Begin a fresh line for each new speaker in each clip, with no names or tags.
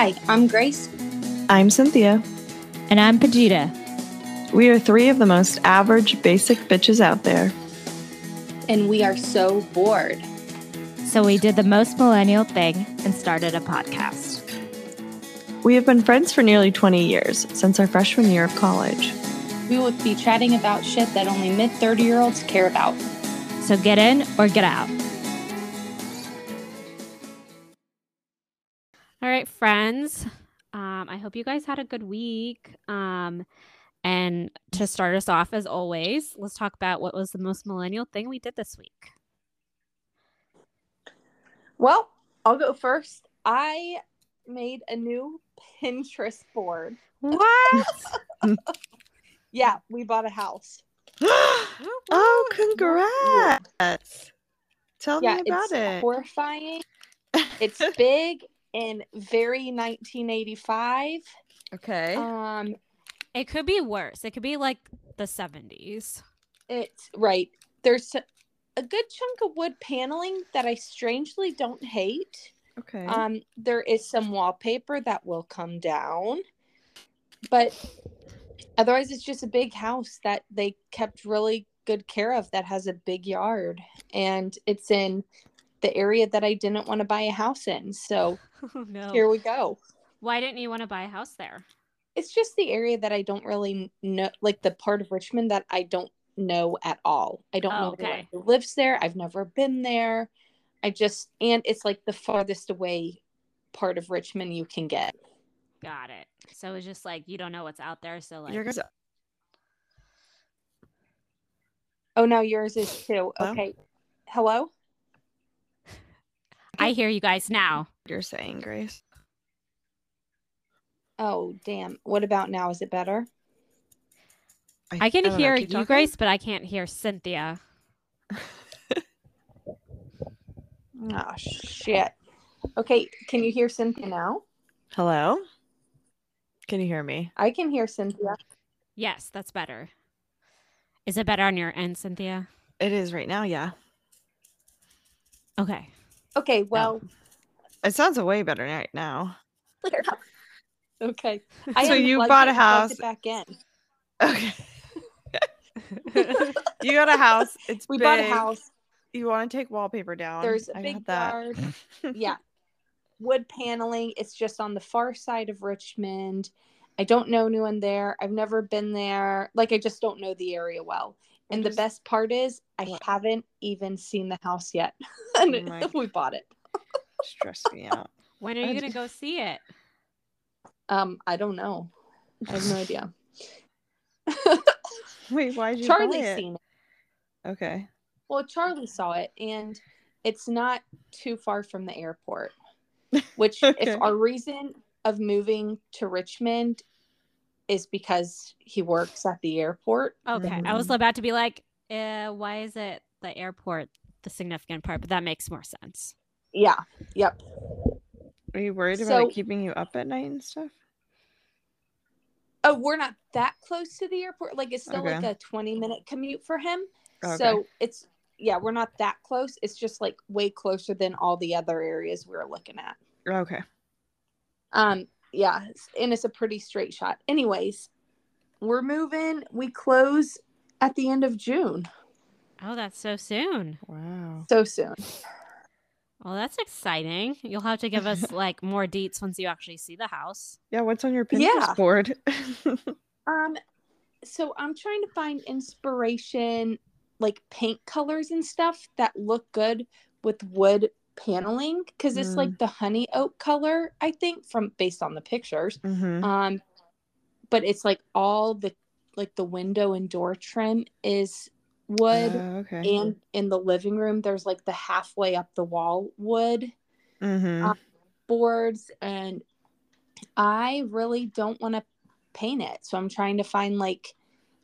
Hi, I'm Grace.
I'm Cynthia.
And I'm Pajita.
We are three of the most average basic bitches out there.
And we are so bored.
So we did the most millennial thing and started a podcast.
We have been friends for nearly 20 years, since our freshman year of college.
We will be chatting about shit that only mid 30 year olds care about.
So get in or get out. Friends. Um, I hope you guys had a good week. Um, and to start us off, as always, let's talk about what was the most millennial thing we did this week.
Well, I'll go first. I made a new Pinterest board.
What?
yeah, we bought a house.
oh, congrats. Tell
yeah,
me about
it's
it.
horrifying. It's big and very 1985.
Okay.
Um,
it could be worse. It could be like the 70s.
it's right. There's a good chunk of wood paneling that I strangely don't hate.
okay.
Um, there is some wallpaper that will come down, but otherwise, it's just a big house that they kept really good care of. That has a big yard, and it's in the area that I didn't want to buy a house in. So
Oh, no.
here we go.
Why didn't you want to buy a house there?
It's just the area that I don't really know, like the part of Richmond that I don't know at all. I don't
Oh,
know
okay.
anyone who lives there. I've never been there. I just, and it's like the farthest away part of Richmond you can get.
Got it. So it's just like you don't know what's out there. So like,
Your guys-
Oh, no, yours is too.
Hello?
Okay. Hello?
I hear you guys now.
you're saying, Grace.
Oh, damn. What about now? Is it better?
I can
don't know,
hear you,
talking.
Grace, but I can't hear Cynthia.
Oh, shit. Okay. Can you hear Cynthia now?
Hello? Can you hear me?
I can hear Cynthia.
Yes, that's better. Is it better on your end, Cynthia?
It is right now, yeah.
Okay.
Okay. Well,
It sounds a way better right now.
okay.
So you
unplugged
bought
it
a
and plugged
house.
It back in.
Okay. You got a house. It's
We bought a house.
You want to take wallpaper down.
There's a
I
big
got that.
yard. yeah wood paneling it's just on the far side of richmond i don't know anyone there i've never been there like i just don't know the area well and the best part is i
What?
haven't even seen the house yet and
Oh
we bought it
Stress me out.
when are you gonna go see it?
um i don't know i have no idea
Wait, why did you buy
charlie's
it?
seen it
Okay.
well charlie saw it and it's not too far from the airport which
Okay.
if our reason of moving to richmond is because he works at the airport
Okay. I was
Mhm.
about to be like, uh, why is it the airport the significant part? But that makes more sense.
yeah yep
Are you worried about
So-
it keeping you up at night and stuff?
Oh, we're not that close to the airport. Like it's still like a 20 minute commute for him.
Okay.
So it's yeah, we're not that close. It's just like way closer than all the other areas we're looking at.
Okay.
Um yeah, and it's a pretty straight shot. Anyways, we're moving. We close at the end of June.
Oh, that's so soon.
Wow.
So soon.
Well, that's exciting. You'll have to give us like more deets once you actually see the house.
Yeah, what's on your Pinterest
Yeah.
board?
Um so I'm trying to find inspiration like paint colors and stuff that look good with wood paneling because it's
Mm.
like the honey oak color I think from based on the pictures.
mm-hmm.
Um but it's like all the like the window and door trim is wood
okay.
and in the living room there's like the halfway up the wall wood
mm-hmm.
um, boards and I really don't want to paint it. So I'm trying to find like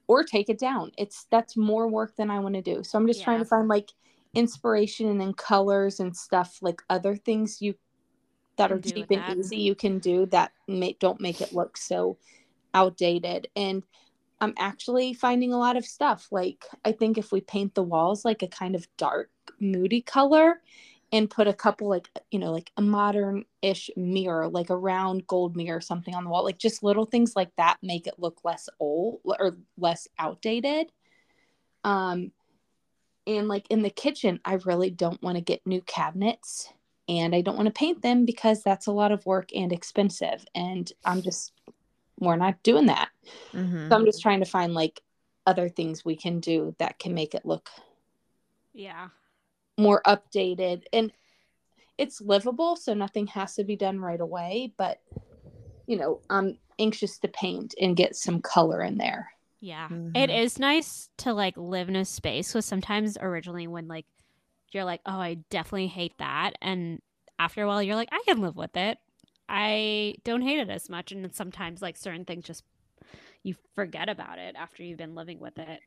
or take it down. It's that's more work than I want to do. So I'm just trying to find like inspiration and then colors and stuff like other things you that are cheap and
that.
easy you can do that may, don't make it look so outdated and I'm actually finding a lot of stuff like I think if we paint the walls like a kind of dark moody color and put a couple like you know like a modern ish mirror like a round gold mirror something on the wall like just little things like that make it look less old or less outdated um and like in the kitchen i really don't want to get new cabinets and i don't want to paint them because that's a lot of work and expensive and i'm just we're not doing that
Mhm.
so i'm just trying to find like other things we can do that can make it look
Yeah.
more updated and it's livable so nothing has to be done right away but you know i'm anxious to paint and get some color in there
Yeah. It
Mhm.
is nice to like live in a space because sometimes originally when like you're like, oh, I definitely hate that. And after a while, you're like, I can live with it. I don't hate it as much. And then sometimes like certain things just you forget about it after you've been living with it.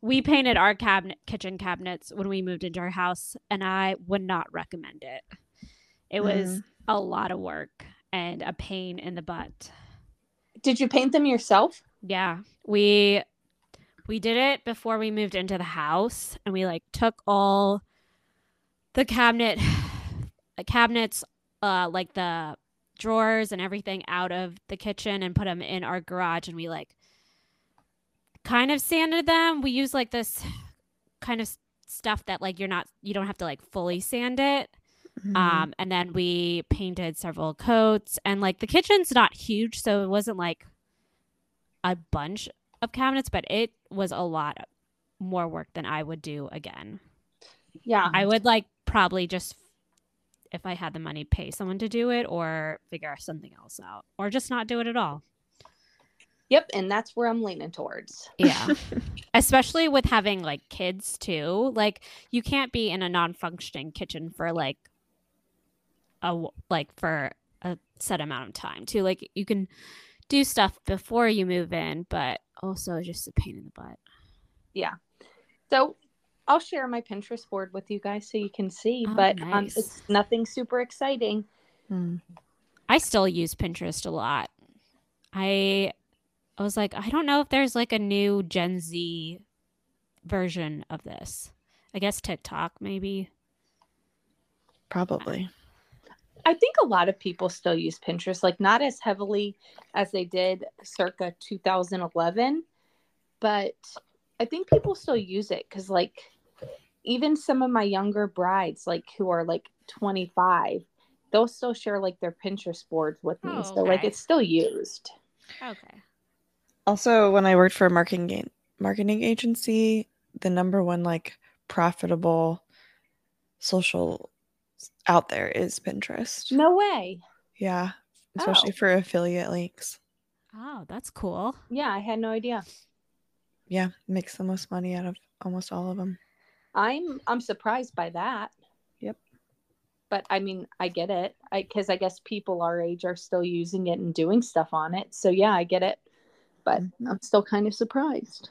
We painted our cabinet kitchen cabinets when we moved into our house, and I would not recommend it. It was a lot of work and a pain in the butt.
did you paint them yourself
Yeah, we we did it before we moved into the house, and we like took all the cabinet the cabinets, uh, like the drawers and everything out of the kitchen and put them in our garage, and we like kind of sanded them. We use like this kind of stuff that like you're not you don't have to like fully sand it.
Mhm.
Um, and then we painted several coats, and like the kitchen's not huge, so it wasn't like a bunch of cabinets, but it was a lot more work than I would do again.
yeah
I would like probably just, if I had the money, pay someone to do it or figure something else out or just not do it at all.
yep and that's where i'm leaning towards
Yeah. Especially with having like kids too. Like you can't be in a non-functioning kitchen for like a like for a set amount of time too. Like you can do stuff before you move in, but also just a pain in the butt. Yeah.
So i'll share my pinterest board with you guys so you can see
Oh,
but um, it's nothing super exciting
Mm.
I still use Pinterest a lot. I I was like, I don't know if there's like a new Gen Z version of this. I guess TikTok maybe.
Probably.
I think a lot of people still use Pinterest, like not as heavily as they did circa 2011, but I think people still use it because, like, even some of my younger brides, like who are like 25, they'll still share like their Pinterest boards with me.
Oh,
So, like, it's still used.
Okay.
Also, when I worked for a marketing ga- marketing agency, the number one like profitable social s- out there is Pinterest.
No way.
Yeah, especially
Oh.
for affiliate links.
Oh, that's cool.
Yeah, I had no idea.
Yeah, makes the most money out of almost all of them.
I'm I'm surprised by that.
Yep.
But I mean, I get it. I because I guess people our age are still using it and doing stuff on it. So yeah, I get it. But
Mhm.
I'm still kind of surprised.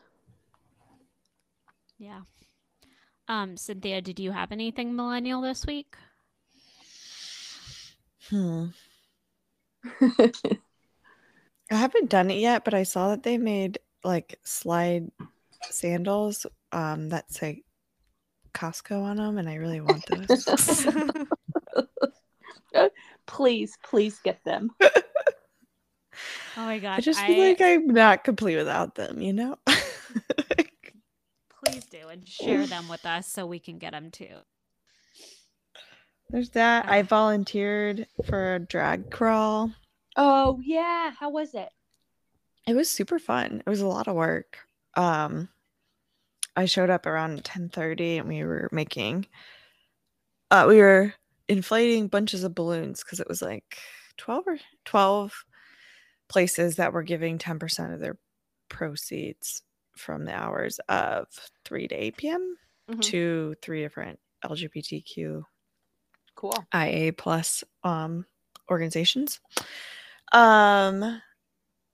Yeah. Um, Cynthia, did you have anything millennial this week?
Hmm. I haven't done it yet, but I saw that they made like slide sandals um that say Costco on them, and I really want those.
please, please get them.
Oh my gosh.
I just feel like I'm not complete without them, you know?
please do and share them with us so we can get them too.
There's that.
Ah.
I volunteered for a drag crawl.
Oh yeah, how was it?
It was super fun. It was a lot of work. Um I showed up around 10:30 and we were making uh we were inflating bunches of balloons cuz it was like 12 or 12 places that were giving 10% of their proceeds from the hours of 3 to 8 p.m.
Mhm.
to three different LGBTQ
Cool.
IA plus um organizations. Um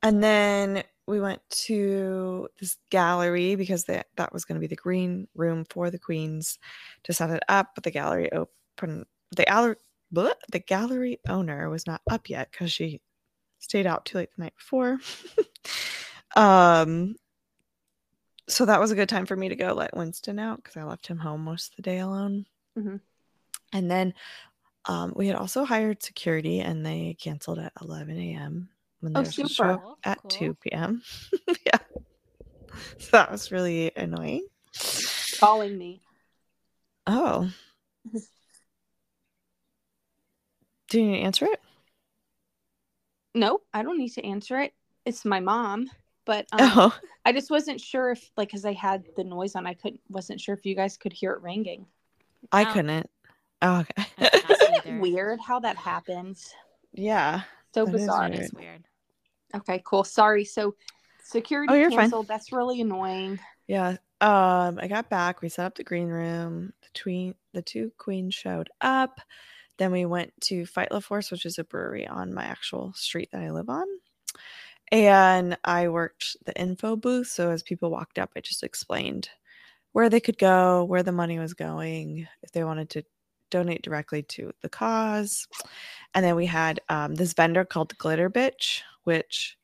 and then we went to this gallery because that that was going to be the green room for the queens to set it up, but the gallery open the gallery the gallery owner was not up yet cuz she stayed out too late the night before. um so that was a good time for me to go let Winston out cuz I left him home most of the day alone.
Mhm.
And then um, we had also hired security, and they canceled at 11 a.m. when they
Oh,
were supposed to
super.
show up at
cool.
2 p.m. yeah, so that was really annoying.
Calling me.
Oh, do you answer it?
No, I don't need to answer it. It's my mom. But um,
oh,
I just wasn't sure if, like, because I had the noise on, I couldn't, wasn't sure if you guys could hear it ringing.
I
No.
couldn't. Oh, okay.
Isn't it weird how that happens?
yeah.
So
That is
bizarre.
That
weird.
is weird.
Okay, cool. Sorry. So security
Oh, you're fine.
canceled. That's really annoying.
Yeah. Um, I got back. We set up the green room. The tween, the two queens showed up. Then we went to Fait La Force, which is a brewery on my actual street that I live on. And I worked the info booth. So as people walked up, I just explained where they could go, where the money was going, if they wanted to donate directly to the cause. And then we had um, this vendor called Glitter Bitch, which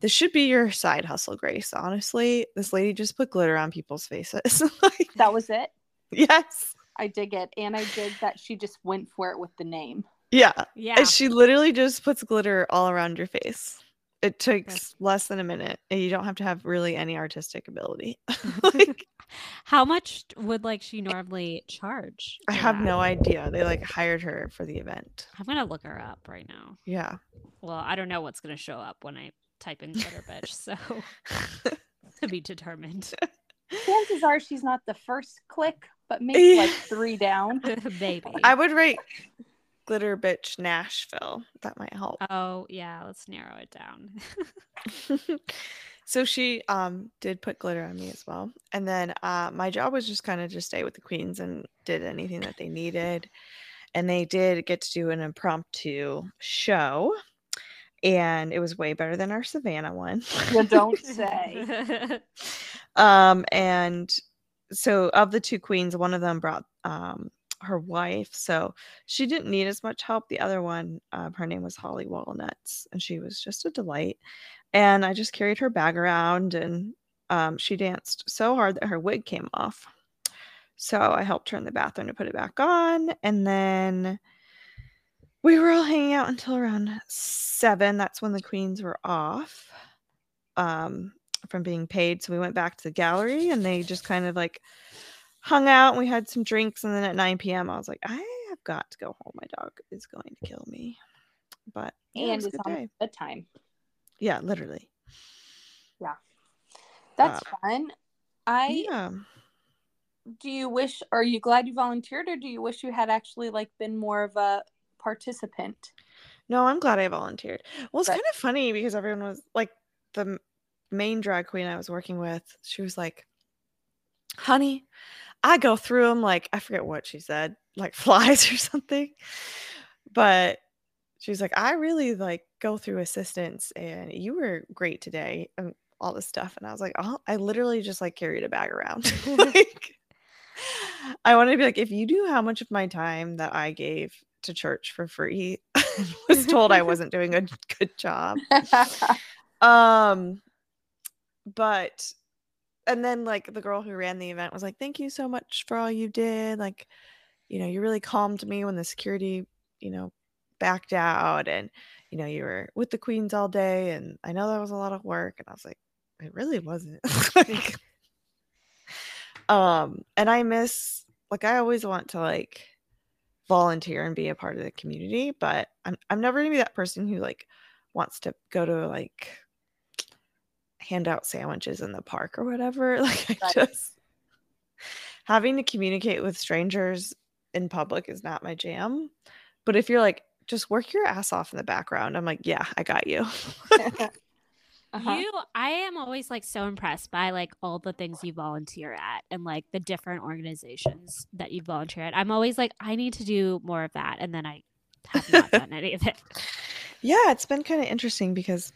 this should be your side hustle, Grace. Honestly, this lady just put glitter on people's faces. like,
That was it.
yes.
I dig it. And I dig that she just went for it with the name.
Yeah.
Yeah.
And she literally just puts glitter all around your face. It takes
Yes.
less than a minute, and you don't have to have really any artistic ability. like,
How much would like she normally charge?
I have
that?
no idea. They like hired her for the event.
I'm gonna look her up right now.
Yeah.
Well, I don't know what's gonna show up when I type in glitter bitch, so to be determined.
Chances are she's not the first click, but maybe like three down.
Maybe.
I would rate glitter bitch Nashville. That might help.
Oh yeah, let's narrow it down.
So she um did put glitter on me as well. And then uh my job was just kind of just stay with the queens and did anything that they needed. And they did get to do an impromptu show and it was way better than our savannah one.
You don't say.
um and so of the two queens one of them brought um her wife so she didn't need as much help. The other one um, her name was holly walnuts and she was just a delight. And i just carried her bag around and um, she danced so hard that her wig came off. So i helped her in the bathroom to put it back on and then we were all hanging out until around seven. That's when the queens were off um, from being paid. So we went back to the gallery and they just kind of like hung out and we had some drinks. And then at 9 p.m., I was like, I have got to go home. My dog is going to kill me. But yeah, it
and
a
it's
good
on bedtime.
Yeah, literally. Yeah.
That's uh, fun. I
yeah.
do you wish are you glad you volunteered or do you wish you had actually like been more of a participant?
No, I'm glad I volunteered. Well, it's
Right.
kind of funny because everyone was like the main drag queen I was working with. She was like, "Honey, I go through them like I forget what she said, like flies or something." But she was like, "I really like go through assistance, and you were great today, and all this stuff." And I was like, "Oh, I literally just like carried a bag around." like, I wanted to be like, if you knew how much of my time that I gave to church for free, was told I wasn't doing a good job. Um, but and then like the girl who ran the event was like, "Thank you so much for all you did. Like, you know, you really calmed me when the security, you know, backed out, and you know, you were with the queens all day, and I know that was a lot of work." And I was like, "It really wasn't." like, um, and I miss like I always want to like volunteer and be a part of the community, but I'm I'm never gonna be that person who like wants to go to like hand out sandwiches in the park or whatever. Like I
Right.
just having to communicate with strangers in public is not my jam. But if you're like just work your ass off in the background, I'm like, yeah, I got you.
Uh-huh.
You, I am always like so impressed by like all the things you volunteer at and like the different organizations that you volunteer at. I'm always like, I need to do more of that, and then I have not done any of it.
yeah, it's been kind of interesting because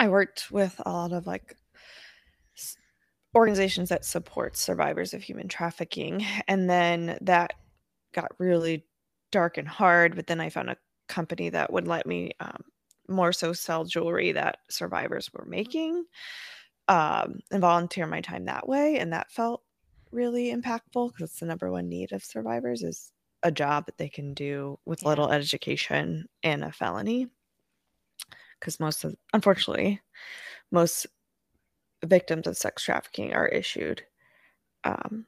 I worked with a lot of like organizations that support survivors of human trafficking, and then that got really dark and hard. But then I found a company that would let me um, more so sell jewelry that survivors were making um, and volunteer my time that way, and that felt really impactful because it's the number one need of survivors is a job that they can do with
Yeah.
little education and a felony. Because most of, unfortunately, most victims of sex trafficking are issued um,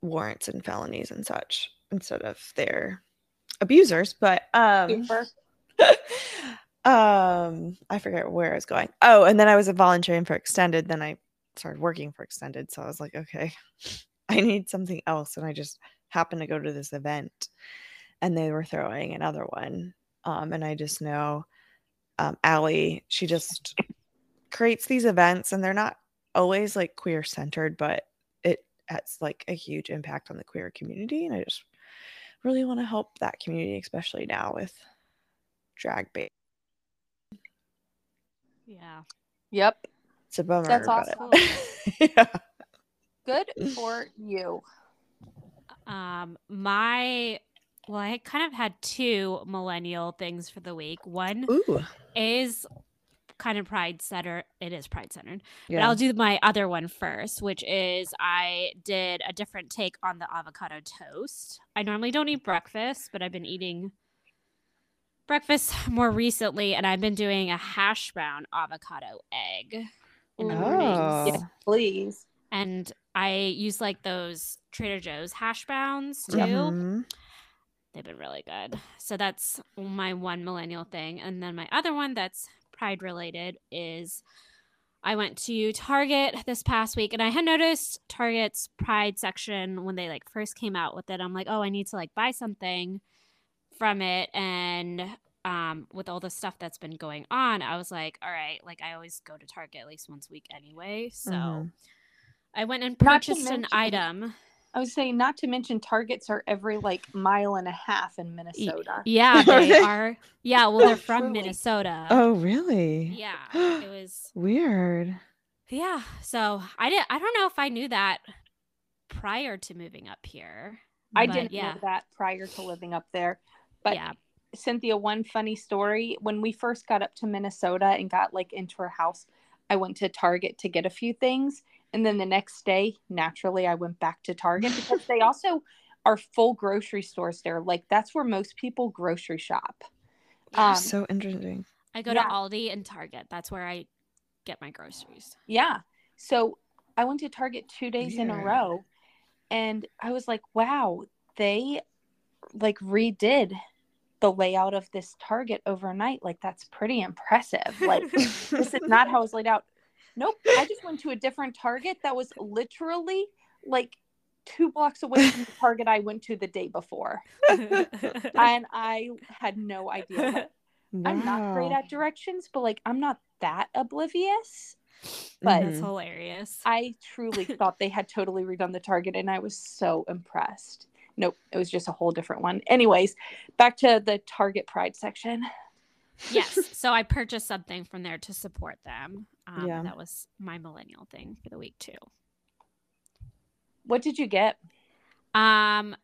warrants and felonies and such instead of their abusers. But um, um, I forget where I was going. Oh, and then I was a volunteering for extended. Then I started working for extended. So I was like, okay, I need something else. And I just happened to go to this event, and they were throwing another one. Um, and I just know um, Allie, she just creates these events, and they're not always like queer centered, but it has like a huge impact on the queer community. And I just really want to help that community, especially now with drag bait.
Yeah.
Yep.
It's a bummer.
That's
but-
awesome.
yeah.
Good for you.
Um, my well, I kind of had two millennial things for the week. One
Ooh.
is kind of pride center. It is pride centered. But I'll do my other one first, which is I did a different take on the avocado toast. I normally don't eat breakfast, but I've been eating breakfast more recently, and I've been doing a hash brown avocado egg in the mornings.
Oh.
Yes, please.
And I use like those Trader Joe's hash browns too.
Mhm.
They've been really good. So that's my one millennial thing. And then my other one that's pride related is I went to Target this past week and I had noticed Target's pride section when they like first came out with it. I'm like, oh, I need to like buy something from it. And um, with all the stuff that's been going on, I was like, all right, like I always go to Target at least once a week anyway. So
Mhm.
I went and purchased an item.
I was saying, not to mention, targets are every like mile and a half in Minnesota.
Yeah, they
they?
are. Yeah, well, they're from
Truly.
Minnesota.
Oh, really?
Yeah, it was.
Weird.
Yeah, so I did. I don't know if I knew that prior to moving up here.
I
but
didn't
Yeah,
know that prior to living up there. But
yeah.
Cynthia, one funny story. When we first got up to Minnesota and got like into our house, I went to Target to get a few things. And then the next day, naturally, I went back to Target because they also are full grocery stores there. Like that's where most people grocery shop. Um,
so interesting.
I go
yeah.
to Aldi and Target. That's where I get my groceries.
Yeah. So I went to Target two days in a row and I was like, wow, they like redid the layout of this Target overnight. Like, that's pretty impressive. Like, this is not how it was laid out. Nope. I just went to a different Target that was literally like two blocks away from the Target I went to the day before. And I had no idea. I'm not great at directions, but like, I'm not that oblivious. But
That's
Mhm.
hilarious.
I truly thought they had totally redone the Target and I was so impressed. Nope, it was just a whole different one. Anyways, back to the Target Pride section.
Yes. So I purchased something from there to support them. Um,
Yeah.
That was my millennial thing for the week too.
What did you get?
Um,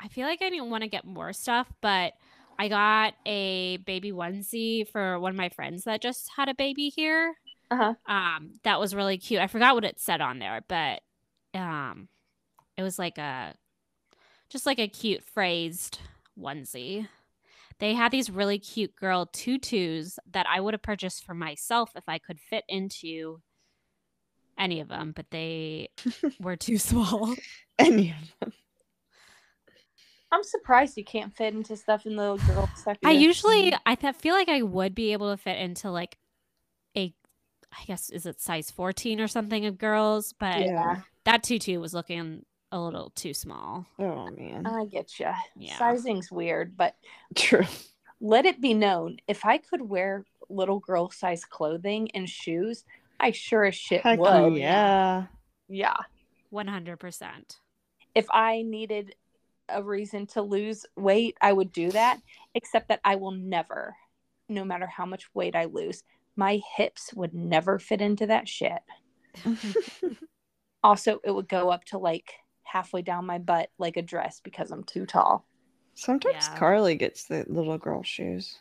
I feel like I didn't want to get more stuff, but I got a baby onesie for one of my friends that just had a baby here.
Uh-huh.
Um, that was really cute. I forgot what it said on there, but um, it was like a just like a cute phrased onesie. They had these really cute girl tutus that I would have purchased for myself if I could fit into any of them, but they were too small.
Any of them.
I'm surprised you can't fit into stuff in the little girl section.
I usually I th- feel like I would be able to fit into like a I guess is it size 14 or something of girls, but
Yeah.
that tutu was looking a little too small.
Oh man.
I get you.
Yeah.
Sizing's weird, but
True.
let it be known if I could wear little girl size clothing and shoes, I sure as shit
Heck
would.
yeah.
Yeah.
100%.
if I needed a reason to lose weight, I would do that. Except that I will never, no matter how much weight I lose, my hips would never fit into that shit. Also, it would go up to like halfway down my butt like a dress because I'm too tall.
Sometimes
Yeah.
Carly gets the little girl shoes.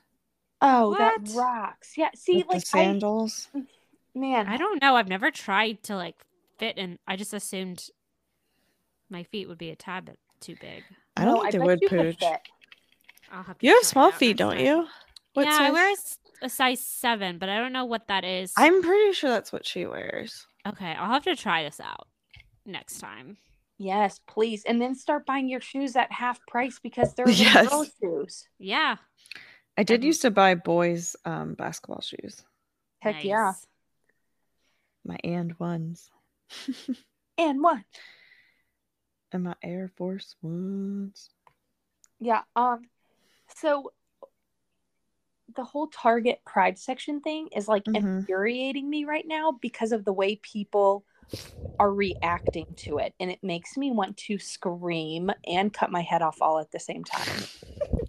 Oh,
What?
that rocks. Yeah. See,
with
like
the sandals.
I, man,
I don't know. I've never tried to like fit in. I just assumed my feet would be a tad bit too big.
I don't
No,
think they
bet
would
you could
pooch.
I'll have
You have small
out
feet, don't
time.
you? What
yeah, I
size?
wear a, size seven, but I don't know what that is.
I'm pretty sure that's what she wears.
okay. I'll have to try this out next time.
Yes, please. And then start buying your shoes at half price because they're
Yes.
girl shoes.
Yeah.
I did used to buy boys um basketball shoes.
Heck yeah.
My AND1s.
And what?
and my Air Force Ones.
Yeah. Um. So the whole Target Pride section thing is like
Mhm.
infuriating me right now because of the way people are reacting to it, and it makes me want to scream and cut my head off all at the same time.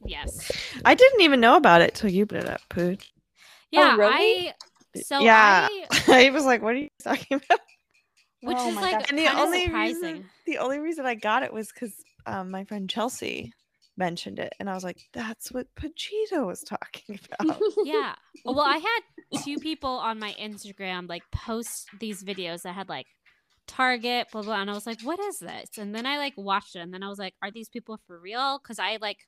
Yes.
I didn't even know about it till you put it up, Pooch.
Yeah.
really?
I. So
yeah,
I,
I was like, "What are you talking about?"
which
Oh
is like.
And the only
surprising.
reason, the only reason I got it was because um, my friend Chelsea mentioned it, and I was like, "That's what Pachito was talking about."
yeah. Well, I had two people on my Instagram like post these videos that had like Target, blah blah, and I was like, "What is this?" And then I like watched it, and then I was like, "Are these people for real?" Because I like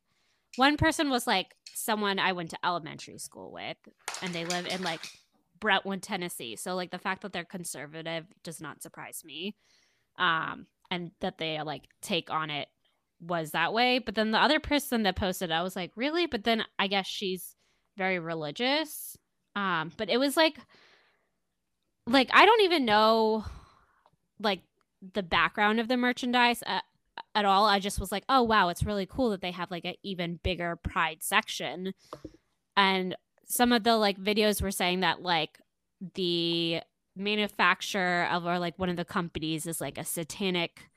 one person was like someone I went to elementary school with, and they live in like Brentwood, Tennessee. So like the fact that they're conservative does not surprise me, um, and that they like take on it was that way. But then the other person that posted, I was like, really? But then I guess she's very religious. Um, but it was like, like I don't even know, like the background of the merchandise at, at all. I just was like, oh wow, it's really cool that they have like an even bigger Pride section, and some of the like videos were saying that like the manufacturer of or like one of the companies is like a satanic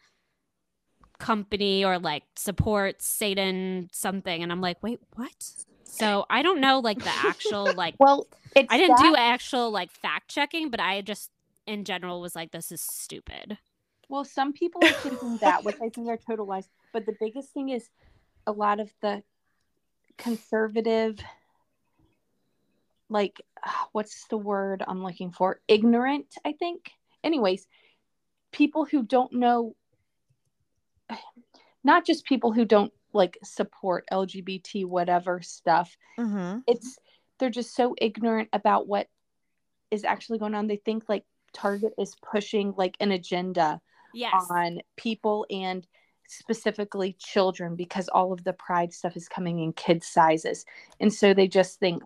company or like supports Satan something and I'm like, "Wait, what?" So, I don't know like the actual like
well, it's
I didn't
that-
do actual like fact checking, but I just in general was like this is stupid.
Well, some people are thinking that, which I think are total lies. But the biggest thing is a lot of the conservative, like, what's the word I'm looking for? Ignorant, I think. Anyways, people who don't know, not just people who don't like support LGBT, whatever stuff,
mm-hmm.
it's they're just so ignorant about what is actually going on. They think like Target is pushing like an agenda
Yes.
on people and specifically children because all of the pride stuff is coming in kids sizes and so they just think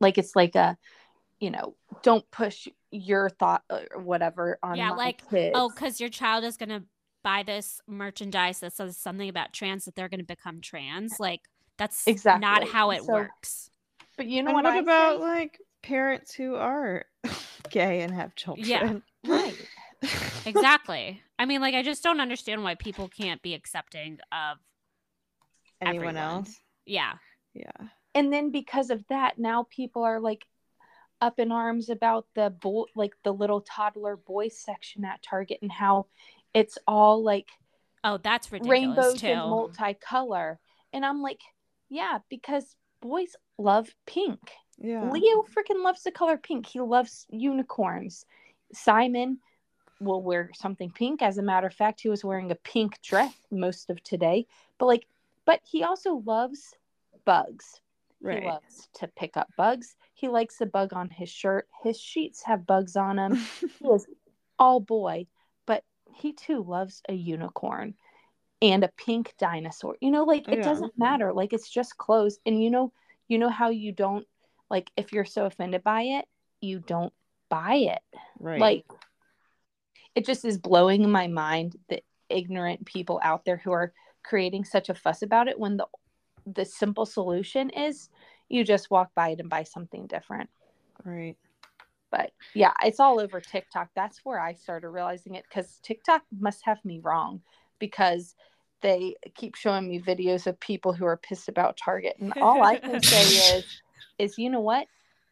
like it's like a you know don't push your thought or whatever on
Yeah, like,
kids.
Oh, cuz your child is going to buy this merchandise that says something about trans that they're going to become trans. Like that's
exactly not
how it
So-
works.
but you know
And
what,
what about
say?
like parents who are gay and have children?
Yeah, right
Exactly. I mean, like I just don't understand why people can't be accepting of
Anyone
Everyone.
else?
yeah.
Yeah.
and then because of that now people are like up in arms about the boy like the little toddler boy section at target and how it's all like
Oh, that's ridiculous
rainbows
too.
and multicolor. And I'm like, yeah, because boys love pink.
Yeah.
Leo freaking loves the color pink. He loves unicorns. Simon will wear something pink. As a matter of fact, he was wearing a pink dress most of today. But like, but he also loves bugs.
Right.
He loves to pick up bugs. He likes a bug on his shirt. His sheets have bugs on them. he is all boy, but he too loves a unicorn and a pink dinosaur. You know, like it
Yeah.
doesn't matter. Like it's just clothes. And you know, you know how you don't like if you're so offended by it, you don't buy it.
right.
Like it just is blowing my mind that ignorant people out there who are creating such a fuss about it when the the simple solution is you just walk by it and buy something different.
right.
But yeah, it's all over TikTok. That's where I started realizing it because TikTok must have me wrong because they keep showing me videos of people who are pissed about Target. And all I can say is, is you know what?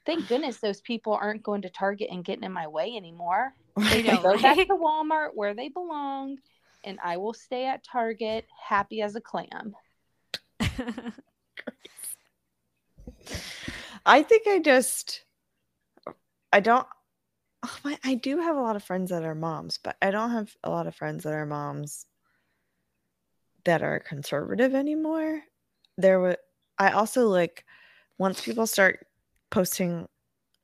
Thank goodness those people aren't going to Target and getting in my way anymore. They can go back to Walmart where they belong, and I will stay at Target happy as a clam.
I think I just I don't oh my, I do have a lot of friends that are moms, but I don't have a lot of friends that are moms that are conservative anymore. There was I also like once people start posting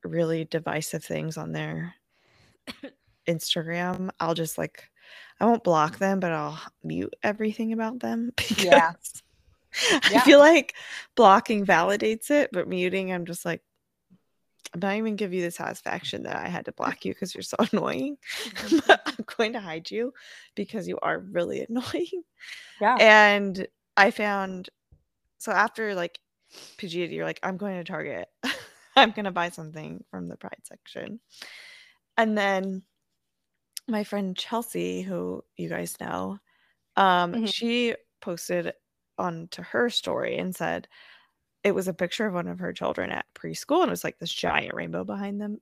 really divisive things on their Instagram, I'll just like I won't block them, but I'll mute everything about them because
Yeah.
I feel like blocking validates it, but muting, I'm just like, I'm not even give you the satisfaction that I had to block you because you're so annoying. but I'm going to hide you because you are really annoying.
Yeah.
And I found so after like Pajita, you're like, I'm going to Target. I'm gonna buy something from the Pride section. And then my friend Chelsea, who you guys know, um,
Mhm.
she posted onto her story and said it was a picture of one of her children at preschool and it was like this giant rainbow behind them.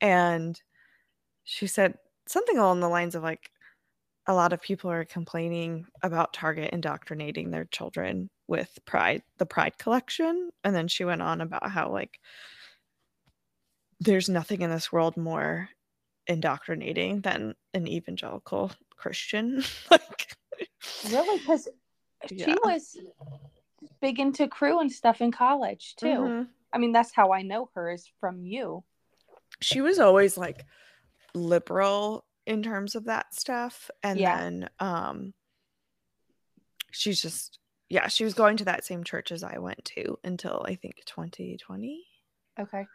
And she said something along the lines of like a lot of people are complaining about Target indoctrinating their children with Pride, the Pride collection. And then she went on about how like there's nothing in this world more indoctrinating than an evangelical Christian. like
Really? Because she was big into Cru and stuff in college too.
Mhm.
I mean, that's how I know her is from you.
she was always like liberal in terms of that stuff and
Yeah.
then um she's just yeah she was going to that same church as i went to until i think 2020
Okay.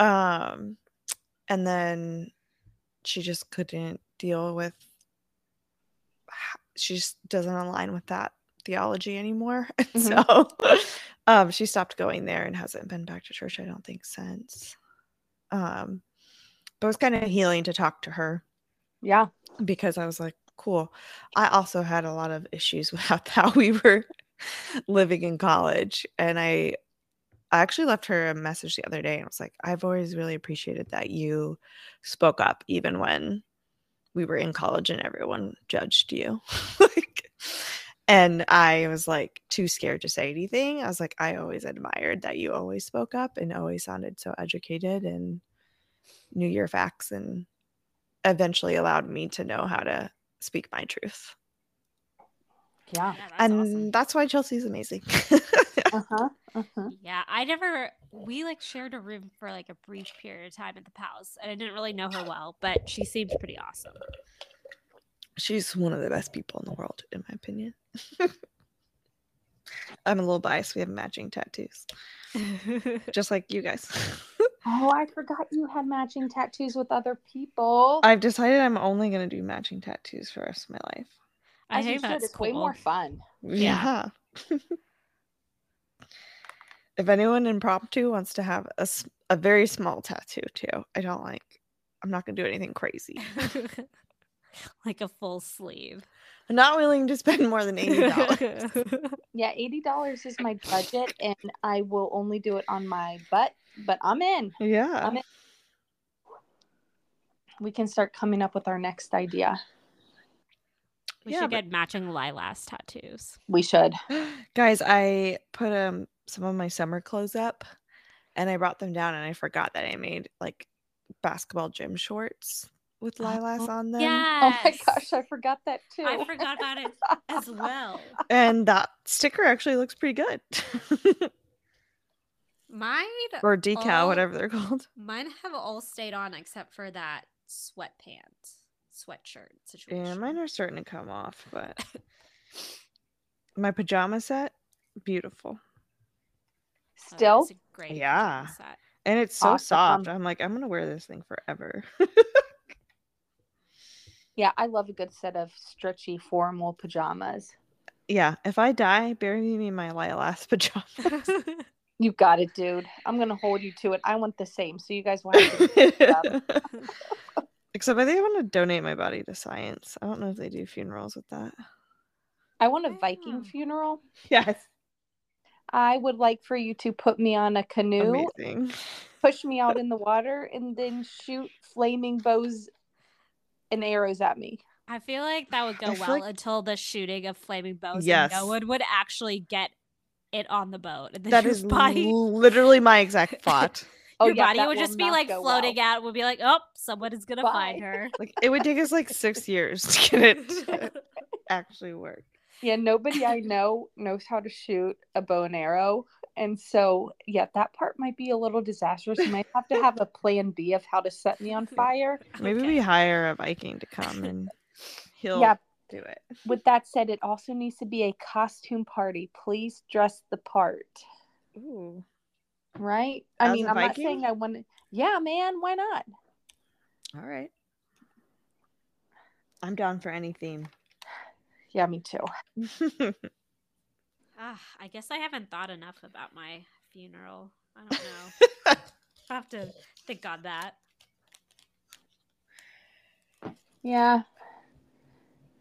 um and then she just couldn't deal with she just doesn't align with that theology anymore And so um she stopped going there and hasn't been back to church i don't think since um but it was kind of healing to talk to her
Yeah.
because I was like, cool. I also had a lot of issues with how, how we were living in college. And I I actually left her a message the other day and I was like, I've always really appreciated that you spoke up even when we were in college and everyone judged you. like and I was like too scared to say anything. I was like, I always admired that you always spoke up and always sounded so educated and knew your facts and eventually allowed me to know how to speak my truth.
Yeah.
Yeah, that's
and
awesome.
that's why Chelsea's amazing.
Uh huh. Uh huh.
Yeah, I never. We like shared a room for like a brief period of time at the palace, and I didn't really know her well, but she seemed pretty awesome.
She's one of the best people in the world, in my opinion. I'm a little biased. We have matching tattoos, just like you guys.
Oh, I forgot you had matching tattoos with other people.
I've decided I'm only going to do matching tattoos for the rest of my life.
I
As you
think
should.
that's
It's
cool.
way more fun.
Yeah. if anyone impromptu wants to have a, a very small tattoo too, I don't like. I'm not going to do anything crazy.
like a full sleeve.
I'm not willing to spend more than eighty dollars.
Yeah, eighty dollars is my budget, and I will only do it on my butt. But I'm in.
yeah.
I'm in. We can start coming up with our next idea.
we
Yeah,
should
but-
get matching lilas tattoos.
We should.
Guys, I put um some of my summer clothes up and I brought them down and I forgot that I made like basketball gym shorts with oh, lilas oh, on them.
Yeah.
Oh my gosh, I forgot that too.
I forgot about it as well.
And that sticker actually looks pretty good.
Mine,
or decal,
all-
whatever they're called.
mine have all stayed on except for that sweatpants, sweatshirt situation.
Yeah, mine are starting to come off, but my pajama set, beautiful.
Oh,
Still,
it's a great
Yeah.
pajama set.
And it's so
Awesome.
soft. I'm like, I'm gonna wear this thing forever.
Yeah, I love a good set of stretchy formal pajamas.
yeah, if I die, bury me in my lilas pajamas.
You got it, dude. I'm gonna hold you to it. I want the same, so you guys will have to.
Except I think I want to donate my body to science. I don't know if they do funerals with that.
I want a Viking funeral.
Yes.
I would like for you to put me on a canoe,
Amazing.
push me out in the water, and then shoot flaming bows and arrows at me.
I feel like that would go well
like-
until the shooting of flaming bows.
Yes.
And no one would actually get it on the boat. And then
That
body,
literally my exact thought.
Oh
your
yeah,
body would just be like floating
well.
out. Would be like, oh, someone is gonna find her.
Like it would take us like six years to get it to actually work.
Yeah, nobody I know knows how to shoot a bow and arrow. And so, yeah, that part might be a little disastrous. You might have to have a plan B of how to set me on fire.
Maybe
Okay.
we hire a Viking to come and he'll
Yeah.
do it.
With that said, it also needs to be a costume party. Please dress the part.
Ooh.
Right? I mean, I'm not saying I want to. Yeah, man, why not?
All right. I'm down for any theme.
Yeah, me too.
Ah, I guess I haven't thought enough about my funeral. I don't know. I have to think on that.
Yeah.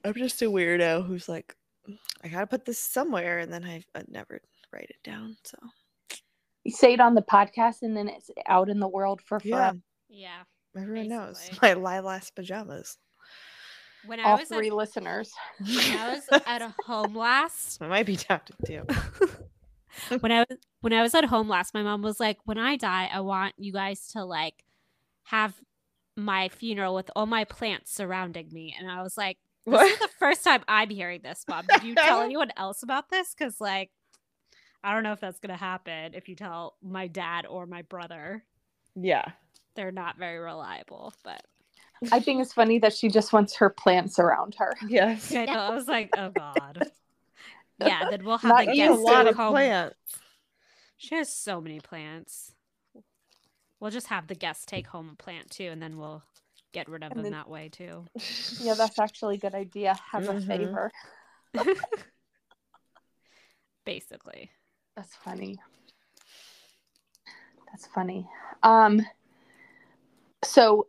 I'm just a weirdo who's like, I gotta put this somewhere, and then I, I never write it down. So
You say it on the podcast and then it's out in the world for
yeah.
Yeah.
everyone knows my lilac pajamas.
When I
All
was
three
at,
listeners.
when I was at a home last,
I might be tempted too.
when I was when I was at home last, my mom was like, "When I die, I want you guys to like have my funeral with all my plants surrounding me." And I was like, "This
What?
is the first time I'm hearing this, Mom. Did you tell anyone else about this? Because like, I don't know if that's gonna happen if you tell my dad or my brother.
Yeah.
They're not very reliable, but."
I think it's funny that she just wants her plants around her.
Yes.
I know. I was like, oh god. Yeah, then we'll have
Not
the
That's a
guests
lot of
home.
plants.
She has so many plants. We'll just have the guests take home a plant too, and then we'll get rid of
And
them
then-
that way too.
Yeah, that's actually a good idea. Have a
Mhm.
favor.
Basically.
That's funny. That's funny. Um so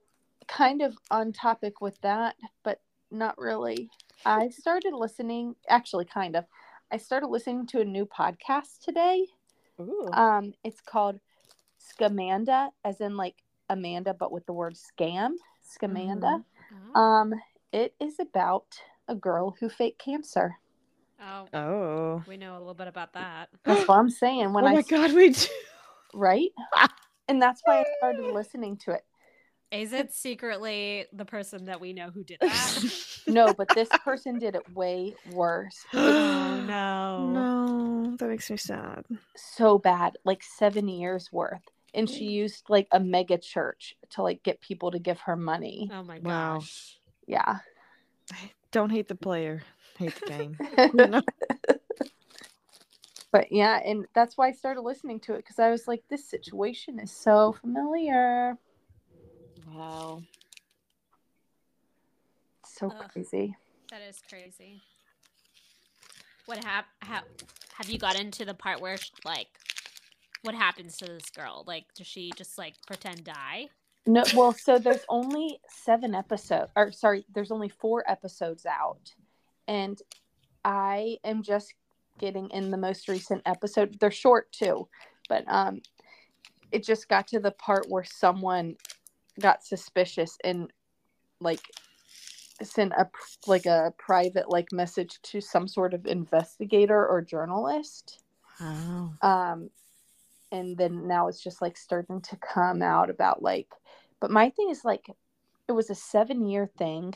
kind of on topic with that, but not really. I started listening, actually kind of. I started listening to a new podcast today.
Ooh.
Um it's called Scamanda as in like Amanda but with the word scam. Scamanda.
Oh.
Um it is about a girl who faked cancer.
oh,
oh.
we know a little bit about that.
That's what I'm saying when
oh
I
my god, we do.
right? and that's why I started listening to it.
Is it secretly the person that we know who did that?
No, but this person did it way worse.
oh no.
No, that makes me sad.
So bad, like seven years worth. And she used like a mega church to like get people to give her money.
Oh my
Wow.
gosh.
Yeah.
I don't hate the player, hate the game. You
but yeah, and that's why I started listening to it because I was like, this situation is so familiar.
Wow.
So
Ugh.
crazy.
That is crazy. What hap- ha- have you got into the part where sh- like what happens to this girl? Like does she just like pretend die?
No, well, so there's only seven episodes, or sorry, there's only four episodes out, and I am just getting in the most recent episode. They're short too, but um, it just got to the part where someone got suspicious and like sent a like a private like message to some sort of investigator or journalist.
Wow.
um and then now it's just like starting to come out about like but my thing is like it was a seven year thing.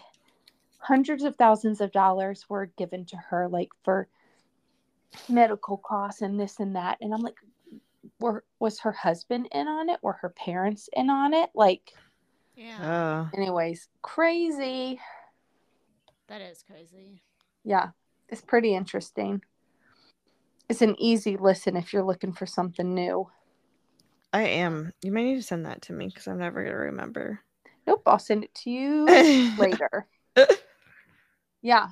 Hundreds of thousands of dollars were given to her like for medical costs and this and that. And i'm like were was her husband in on it? Were her parents in on it? Like
Yeah.
Oh.
anyways crazy
that is crazy.
yeah it's pretty interesting it's an easy listen if you're looking for something new
I am. You may need to send that to me because I'm never gonna remember.
nope i'll send it to you later. yeah.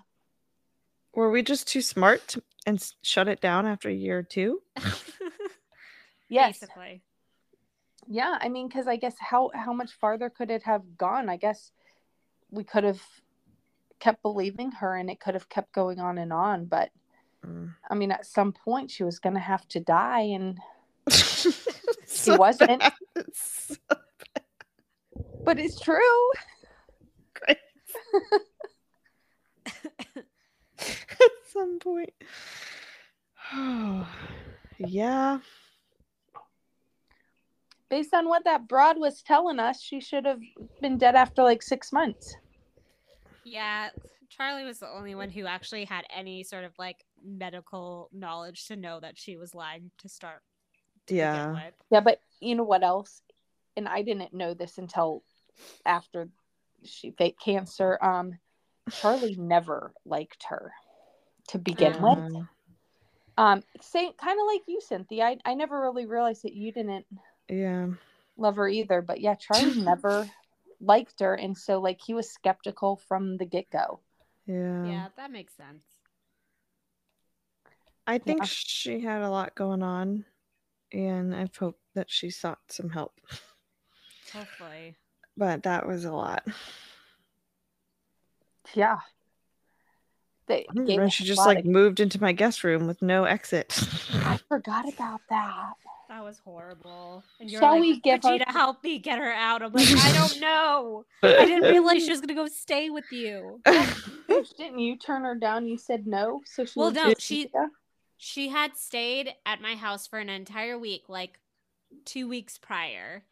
Were we just too smart to, and shut it down after a year or two?
Yes.
Basically.
Yeah. I mean, because I guess how how much farther could it have gone? I guess we could have kept believing her, and it could have kept going on and on. But
Mm.
I mean, at some point, she was going to have to die, and
she
wasn't. but it's true.
Great. At some point. Oh, yeah.
Based on what that broad was telling us, she should have been dead after like six months.
Yeah, Charlie was the only one who actually had any sort of like medical knowledge to know that she was lying to start. To
Yeah.
with.
Yeah, but you know what else? And I didn't know this until after she faked cancer. Um, Charlie never liked her to begin with.
Um,
Um, same kind of like you, Cynthia. I, I never really realized that you didn't
yeah.
love her either. But yeah, Charlie never liked her, and so like he was skeptical from the get go.
Yeah.
Yeah, that makes sense.
I think
Yeah.
she had a lot going on, and I've hoped that she sought some help.
Hopefully.
But that was a lot.
Yeah. They
I
gave
remember
us
she just like moved into my guest room with no exit.
I forgot about that.
That was horrible. And you're
Shall
like,
we give her-
help me get her out? I'm like, I don't know. I didn't realize she was gonna go stay with you.
Didn't you turn her down? You said no. So she
Well, no, she-
Cynthia?
She had stayed at my house for an entire week, like two weeks prior,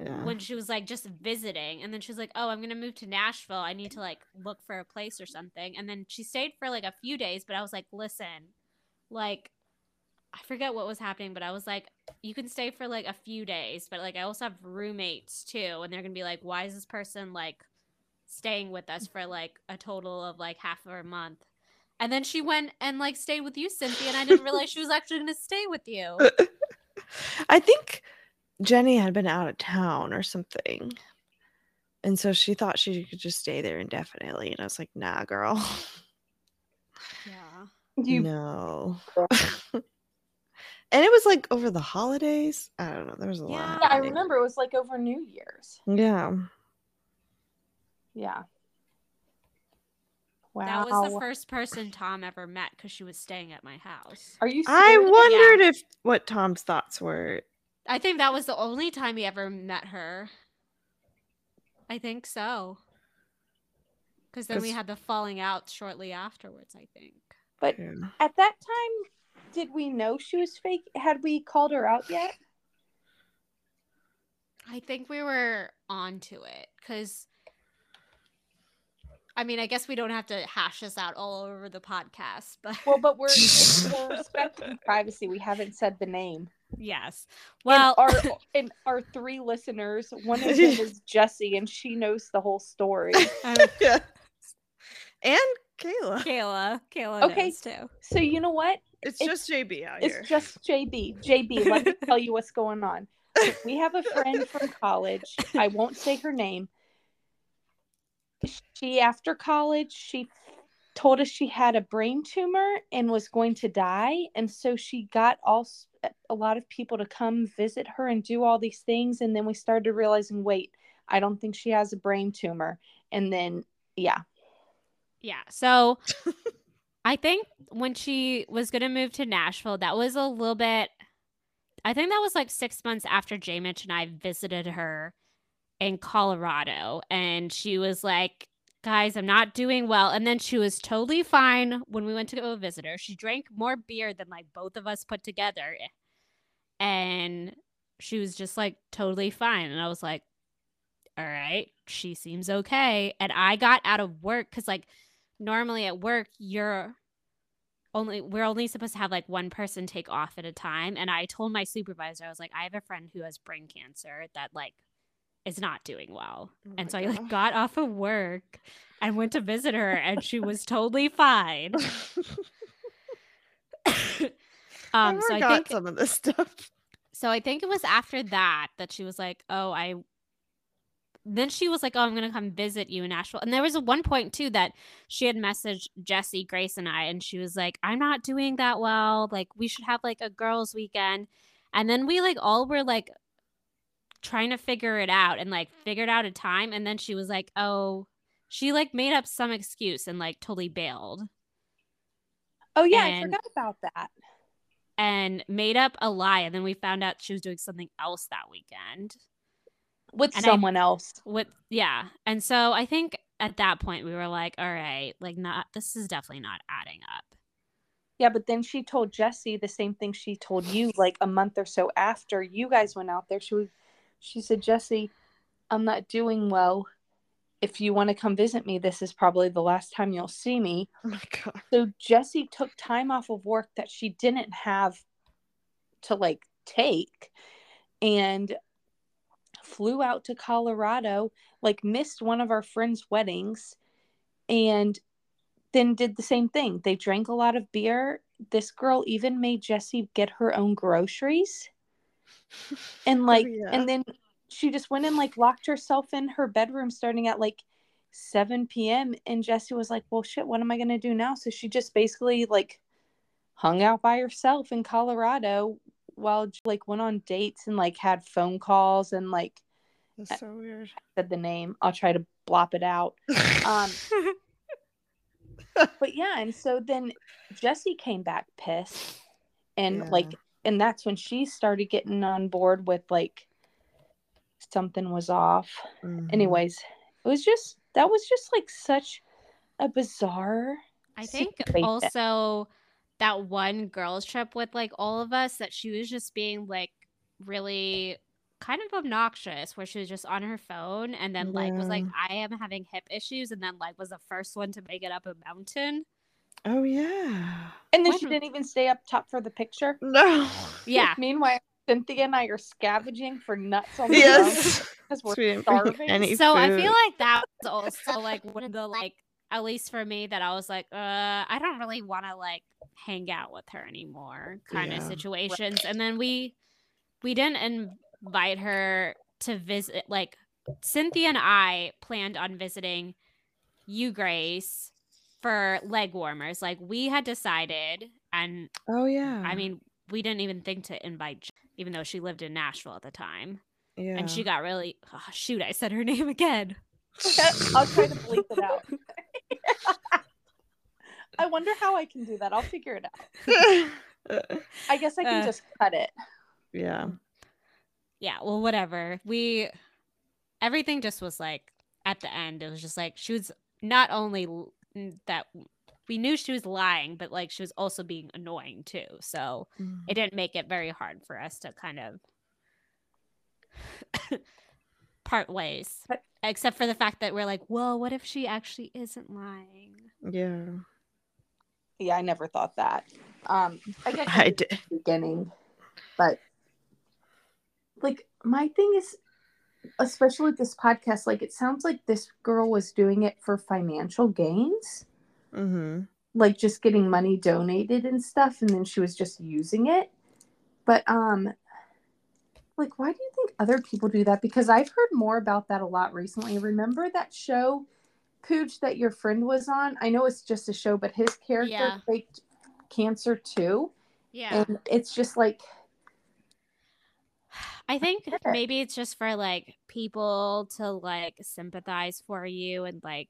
yeah.
when she was like just visiting. And then she was like, Oh, I'm gonna move to Nashville. I need to like look for a place or something. And then she stayed for like a few days, but I was like, Listen, like I forget what was happening, but I was like, you can stay for like a few days, but like I also have roommates too, and they're gonna be like, why is this person like staying with us for like a total of like half of a month? And then she went and like stayed with you, Cynthia, and I didn't realize she was actually gonna stay with you.
I think Jenny had been out of town or something. And so she thought she could just stay there indefinitely. And I was like, nah, girl.
Yeah.
You
no. and it was like over the holidays. I don't know. There was a
Yeah.
lot.
Yeah, I remember it was like over New Year's.
Yeah.
Yeah. Wow.
That was the first person Tom ever met because she was staying at my house.
Are you
I
serious?
wondered if what Tom's thoughts were.
I think that was the only time he ever met her. I think so. Because then we had the falling out shortly afterwards, I think.
But
Yeah.
at that time, did we know she was fake? Had we called her out yet?
I think we were onto it because. I mean, I guess we don't have to hash this out all over the podcast, but
Well, but we're, we're respecting privacy. We haven't said the name.
yes.
Well,
Well,
and our and our three listeners, one of them is Jessie, and she knows the whole story.
um,
yeah. And Kayla.
Kayla, Kayla
Okay.
knows too.
So you know what?
It's,
It's-
just JB out
It's
here.
just JB. JB, let me tell you what's going on. We have a friend from college. I won't say her name. She, after college, she told us she had a brain tumor and was going to die. And so she got all a lot of people to come visit her and do all these things. And then we started realizing, wait, I don't think she has a brain tumor. And then, yeah,
Yeah. So I think when she was going to move to Nashville, that was a little bit, I think that was like six months after J Mitch and I visited her in Colorado. And she was like, guys, I'm not doing well. And then she was totally fine when we went to go visit her. She drank more beer than like both of us put together. And she was just like totally fine. And I was like, all right, she seems okay. And I got out of work because, like, normally at work, you're only, we're only supposed to have like one person take off at a time. And I told my supervisor, I was like, I have a friend who has brain cancer that, like, is not doing well.
Oh
and so I like got off of work and went to visit her, and she was totally fine.
I
um, so I
forgot
think
some of this stuff.
so I think it was after that that she was like, "Oh, I." Then she was like, "Oh, I'm gonna come visit you in Nashville." And there was a one point too that she had messaged Jesse, Grace, and I, and she was like, "I'm not doing that well. Like, we should have like a girls' weekend." And then we like all were like trying to figure it out and like figured out a time. And then she was like, "Oh," she like made up some excuse and like totally bailed
Oh yeah, I forgot about that.
and made up a lie. And then we found out she was doing something else that weekend.
With
And I-
someone else.
with yeah and so i think at that point we were like all right like not this is definitely not adding up
Yeah, but then she told Jesse the same thing she told you like a month or so after you guys went out there. She was, she said, Jesse, I'm not doing well. if you want to come visit me, this is probably the last time you'll see me.
Oh my god.
So Jesse took time off of work that she didn't have to like take and flew out to Colorado, like missed one of our friends' weddings and then did the same thing. They drank a lot of beer. This girl even made Jesse get her own groceries. And oh, like
yeah.
and then she just went and like locked herself in her bedroom starting at like 7 p.m. and Jesse was like, "Well, shit, what am I going to do now?" So she just basically like hung out by herself in Colorado while like went on dates and like had phone calls and like
That's so weird.
said the name. I'll try to blop it out. Um but yeah, and so then Jesse came back pissed. And
Yeah.
like and that's when she started getting on board with like something was off.
Mhm.
Anyways, it was just that was just like such a bizarre
I think
situation.
also that one girls trip with like all of us that she was just being like really kind of obnoxious where she was just on her phone and then like was like I am having hip issues and then like was the first one to make it up a mountain.
Oh yeah.
And then
What
she didn't even stay up top for the picture.
No.
Yeah.
Meanwhile, Cynthia and I are scavenging for nuts on the
Yes.
because
We
we're
didn't
starving.
any
so I feel like that was also like one of the like at least for me that I was like, uh, I don't really want to like hang out with her anymore kind of
Yeah.
situations. And then we we didn't invite her to visit like Cynthia and I planned on visiting you, Grace, for leg warmers. Like we had decided and
Oh yeah.
I mean we didn't even think to invite J- even though she lived in Nashville at the time.
yeah.
And she got really oh, shoot, I said her name again.
I'll try to bleep it out. I wonder how I can do that. I'll figure it out. I guess I can
Uh.
just cut it.
yeah.
yeah well whatever we everything just was like at the end it was just like she was not only that we knew she was lying but like she was also being annoying too so
Mhm.
it didn't make it very hard for us to kind of part ways
But-
except for the fact that we're like well what if she actually isn't lying
Yeah.
Yeah, I never thought that. Um, I guess
I did.
beginning, but like my thing is, especially with this podcast, like it sounds like this girl was doing it for financial gains,
Mm-hmm.
like just getting money donated and stuff, and then she was just using it. But um, like, why do you think other people do that? Because I've heard more about that a lot recently. Remember that show? Pooch that your friend was on. I know it's just a show, but his character
Yeah.
faked cancer too.
yeah
And it's just like,
I think maybe it's just for like people to like sympathize for you and like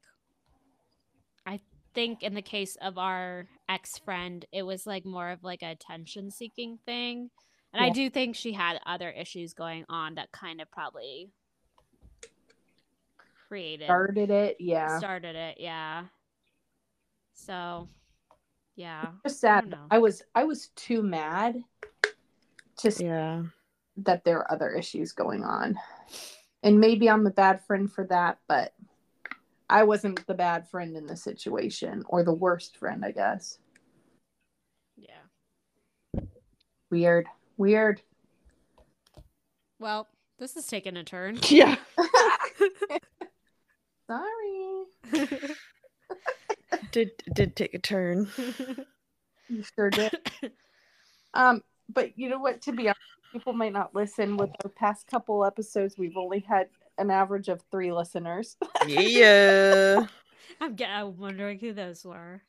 I think in the case of our ex friend, it was like more of like a attention seeking thing. And I do think she had other issues going on that kind of probably created
started it. Yeah.
started it, yeah. So yeah.
just
I
sad.
don't.
I was I was too mad to see
Yeah.
that there are other issues going on. And maybe I'm a bad friend for that, but I wasn't the bad friend in the situation or the worst friend, I guess.
Yeah.
Weird. Weird.
Well, this is taking a turn.
Yeah.
Sorry.
Did did take a turn.
You sure did. Um, but you know what? To be honest, people might not listen. With the past couple episodes, we've only had an average of three listeners.
Yeah.
I'm, ge- I'm wondering who those were.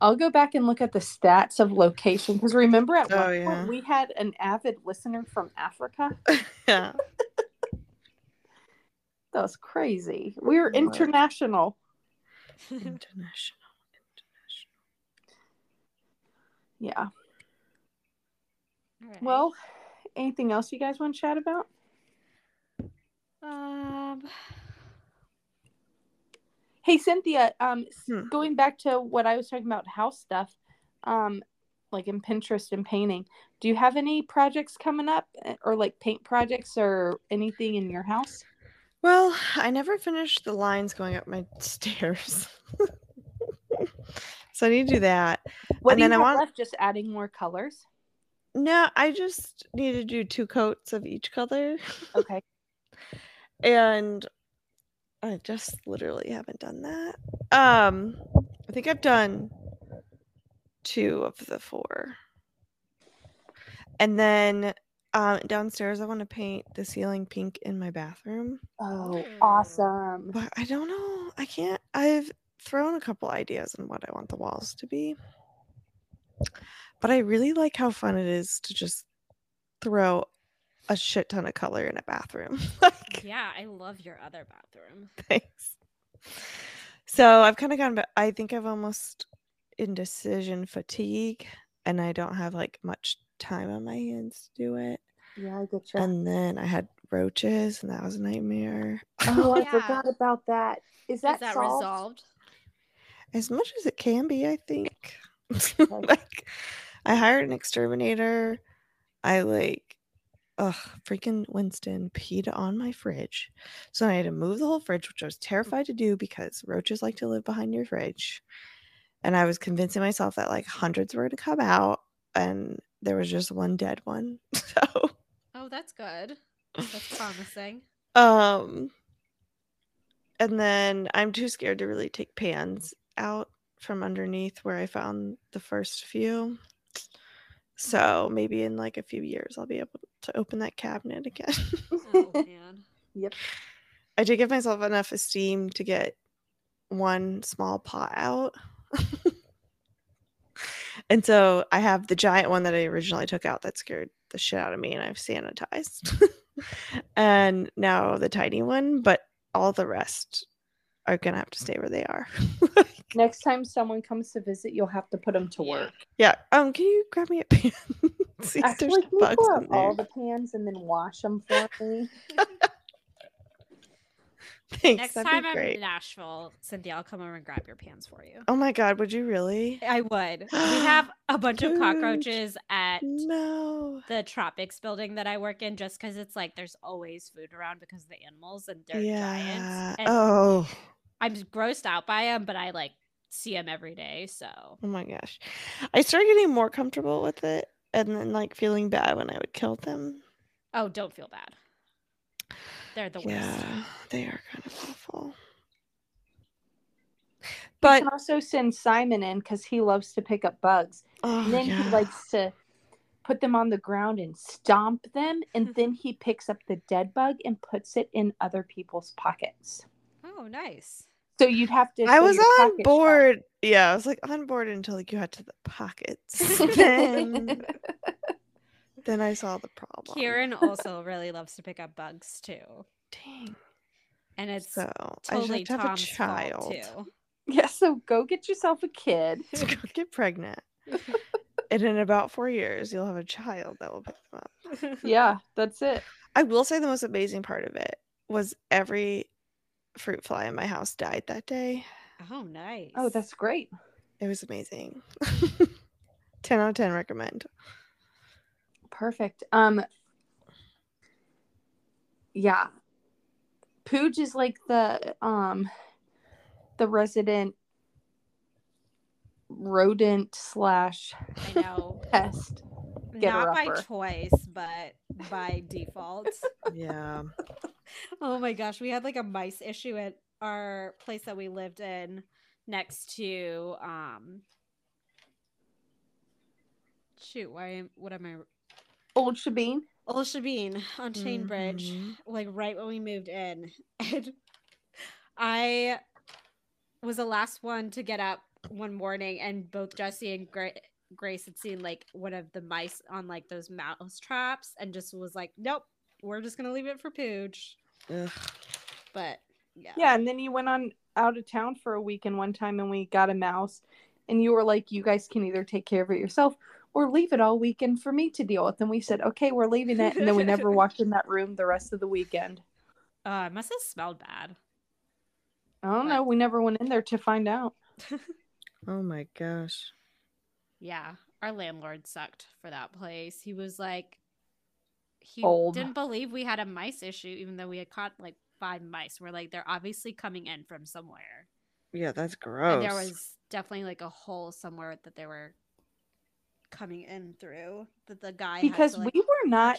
I'll go back and look at the stats of location because remember at one
Oh,
point we had an avid listener from Africa.
yeah.
That was crazy. We were
It was.
international.
International.
Yeah.
All right.
Well, anything else you guys want to chat about?
um,
Hey Cynthia, um
Hmm.
going back to what I was talking about house stuff, um like in Pinterest and painting. Do you have any projects coming up eh, or like paint projects or anything in your house?
Well, I never finished the lines going up my stairs. so I need to do that.
What
And
do
then I want-
left? Just adding more colors.
No, I just need to do two coats of each color.
Okay.
and I just literally haven't done that. Um, I think I've done two of the four. And then um, downstairs, I want to paint the ceiling pink in my bathroom.
Oh, awesome.
But I don't know. I can't. I've thrown a couple ideas on what I want the walls to be. But I really like how fun it is to just throw a shit ton of color in a bathroom. like,
Yeah, I love your other bathroom.
thanks. So I've kind of gone, but I think I've almost indecision fatigue, and I don't have like much time on my hands to do it.
Yeah, I get you.
And then I had roaches, and that was a nightmare.
oh, I
Yeah.
forgot about that. Is that,
Is that
solved?
resolved?
as much as it can be, I think. like, I hired an exterminator. I like, ugh, freaking Winston peed on my fridge. So I had to move the whole fridge, which I was terrified to do because roaches like to live behind your fridge. And I was convincing myself that like hundreds were going to come out, and there was just one dead one. So,
Oh, that's good. That's promising.
um, and then I'm too scared to really take pans out from underneath where I found the first few. So maybe in like a few years I'll be able to open that cabinet again.
Oh man.
Yep.
I did give myself enough esteem to get one small pot out. and so I have the giant one that I originally took out that scared the shit out of me and I've sanitized. and now the tiny one, but all the rest are going to have to stay where they are.
Next time someone comes to visit, you'll have to put them to work.
yeah. Um, can you grab me a pan? See if
Actually,
there's
can you
bugs
pull
in
out all the pans and then wash them for me?
Thanks.
Next
that'd
time
be
I'm
great.
in Nashville, Cynthia, I'll come over and grab your pans for you.
Oh my god, would you really?
I would. We have a bunch of
Dude.
cockroaches at
No.
the tropics building that I work in just because it's like there's always food around because of the animals and they're
Yeah.
giants. And
Oh.
I'm grossed out by them, but I like see them every day. So
Oh my gosh. I started getting more comfortable with it and then like feeling bad when I would kill them.
oh, don't feel bad. They're the worst.
yeah, they are kind of awful.
But
But
you also send Simon in because he loves to pick up bugs.
oh,
And then
yeah.
he likes to put them on the ground and stomp them. And then he picks up the dead bug and puts it in other people's pockets.
Oh, nice.
So you'd have to.
I was on
pocket
board. Yeah, I was like on board until like you got to the pockets. then, then I saw the problem.
Kieran also really loves to pick up bugs too.
Dang.
And it's
So
totally
I just have to have a
Tom's
child.
fault too.
Yeah, so go get yourself a kid.
to go get pregnant. and in about four years, you'll have a child that will pick them up.
Yeah, that's it.
I will say the most amazing part of it was every fruit fly in my house died that day.
Oh, nice.
Oh, that's great.
It was amazing. 10 out of 10 recommend.
Perfect. Um yeah. Pooge is like the um the resident rodent slash
I know.
pest.
Not by choice, but by default.
Yeah.
oh my gosh, we had like a mice issue at our place that we lived in next to um shoot, why am what am I
Old Shabine.
Old Shabine on Chainbridge,
Mhm.
like right when we moved in. And I was the last one to get up one morning, and both Jesse and Gra- Grace had seen like one of the mice on like those mouse traps, and just was like, "Nope, we're just gonna leave it for Pooge."
Ugh.
But yeah,
Yeah, and then you went on out of town for a weekend one time and we got a mouse and you were like, You guys can either take care of it yourself or leave it all weekend for me to deal with. And we said, Okay, we're leaving it. And then we never walked in that room the rest of the weekend.
uh, it must have smelled bad.
I don't know. We never went in there to find out.
Oh my gosh.
Yeah, our landlord sucked for that place. He was like, he
Old.
didn't believe we had a mice issue, even though we had caught like five mice. Where like they're obviously coming in from somewhere.
Yeah, that's gross.
And there was definitely like a hole somewhere that they were coming in through that the guy
because
had to, like,
we were not.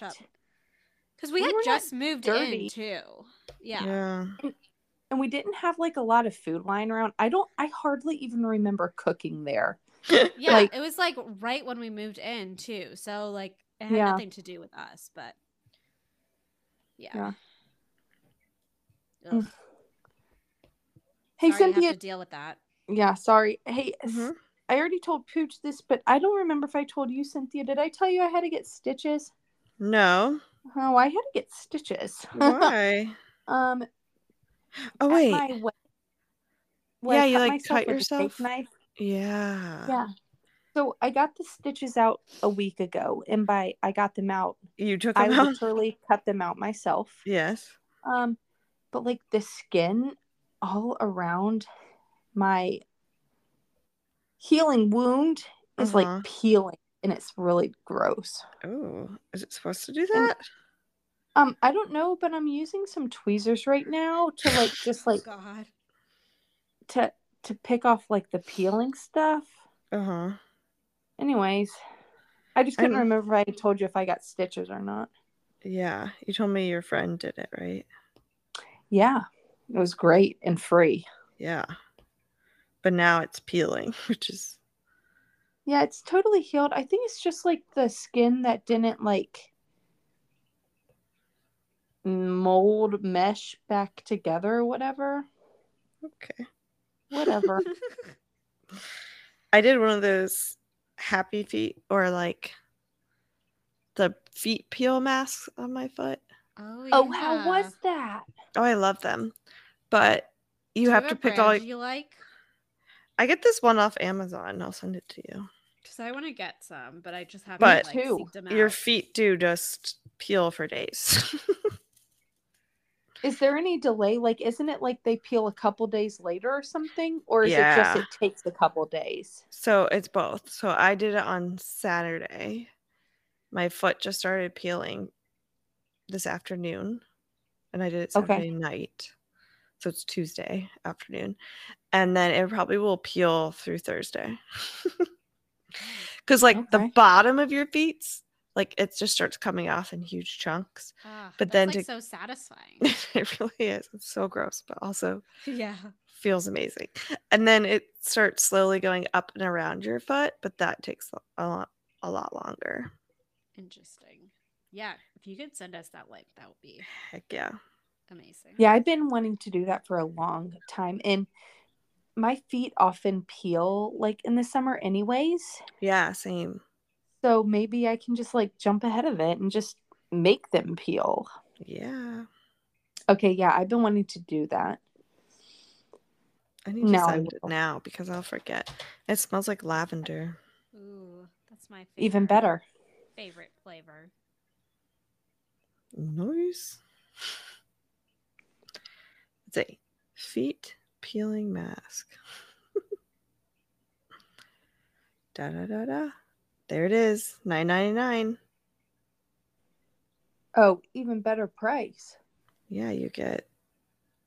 Because we,
we
had just moved
dirty.
in too. Yeah.
yeah.
and we didn't have like a lot of food lying around. I don't I hardly even remember cooking there.
Yeah.
Like-
it was like right when we moved in too. So like it had
Yeah.
nothing to do with us, but yeah.
Yeah. Hey
Sorry you
Cynthia,
have to deal with that.
yeah, sorry. Hey, s-
Mhm.
I already told Pooch this, but I don't remember if I told you, Cynthia. Did I tell you I had to get stitches?
No.
Oh, I had to get stitches.
Why?
um,
Oh wait.
my wed-
Yeah, you, like, cut
with a steak
yourself?
Knife.
Yeah.
Yeah. So I got the stitches out a week ago, and by I got them out,
You took
I
them out.
literally cut them out myself.
Yes.
Um, but like the skin all around my healing wound is
Uh-huh.
like peeling, and it's really gross.
Oh, is it supposed to do that?
Um, I don't know, but I'm using some tweezers right now to like just like
God.
to to pick off like the peeling stuff.
Uh huh.
Anyways, I just couldn't
I'm-
remember if I told you if I got stitches or not.
Yeah. You told me your friend did it, right?
Yeah, it was great and free.
Yeah. But now it's peeling, which is
Yeah, it's totally healed. I think it's just like the skin that didn't like mold mesh back together or whatever.
okay.
Whatever.
I did one of those happy feet or like the feet peel masks on my foot.
Oh, yeah.
oh, how was that?
Oh, I love them. But you
Do
have
a
to pick all
brand you like.
I get this one off Amazon. I'll send it to you.
Because I want to get some, but I just haven't
But-
like,
Me too.
seeked
Your feet do just peel for days.
Is there any delay? Like, isn't it like they peel a couple days later or something? Or is it just it takes a couple days?
so it's both. So I did it on Saturday. My foot just started peeling this afternoon. And I did it
Okay.
Saturday night. So it's Tuesday afternoon. And then it probably will peel through Thursday. Because like the bottom of your feet, like it just starts coming off in huge chunks.
Ah,
but
that's,
then
like,
to-
so satisfying.
it really is. It's so gross, but also
yeah.
feels amazing. And then it starts slowly going up and around your foot, but that takes a lot a lot longer.
Interesting. Yeah. If you could send us that link, that would be
Heck yeah.
amazing.
Yeah, I've been wanting to do that for a long time. And my feet often peel like in the summer, anyways.
Yeah, same.
So maybe I can just like jump ahead of it and just make them peel.
Yeah.
Okay, yeah, I've been wanting to do that.
I need to
No,
send it now because I'll forget. It smells like lavender.
Ooh, that's my favorite.
Even better.
Favorite flavor.
Nice. It's a feet peeling mask. da da da da. There it is. Nine ninety nine.
Oh, even better price.
Yeah, you get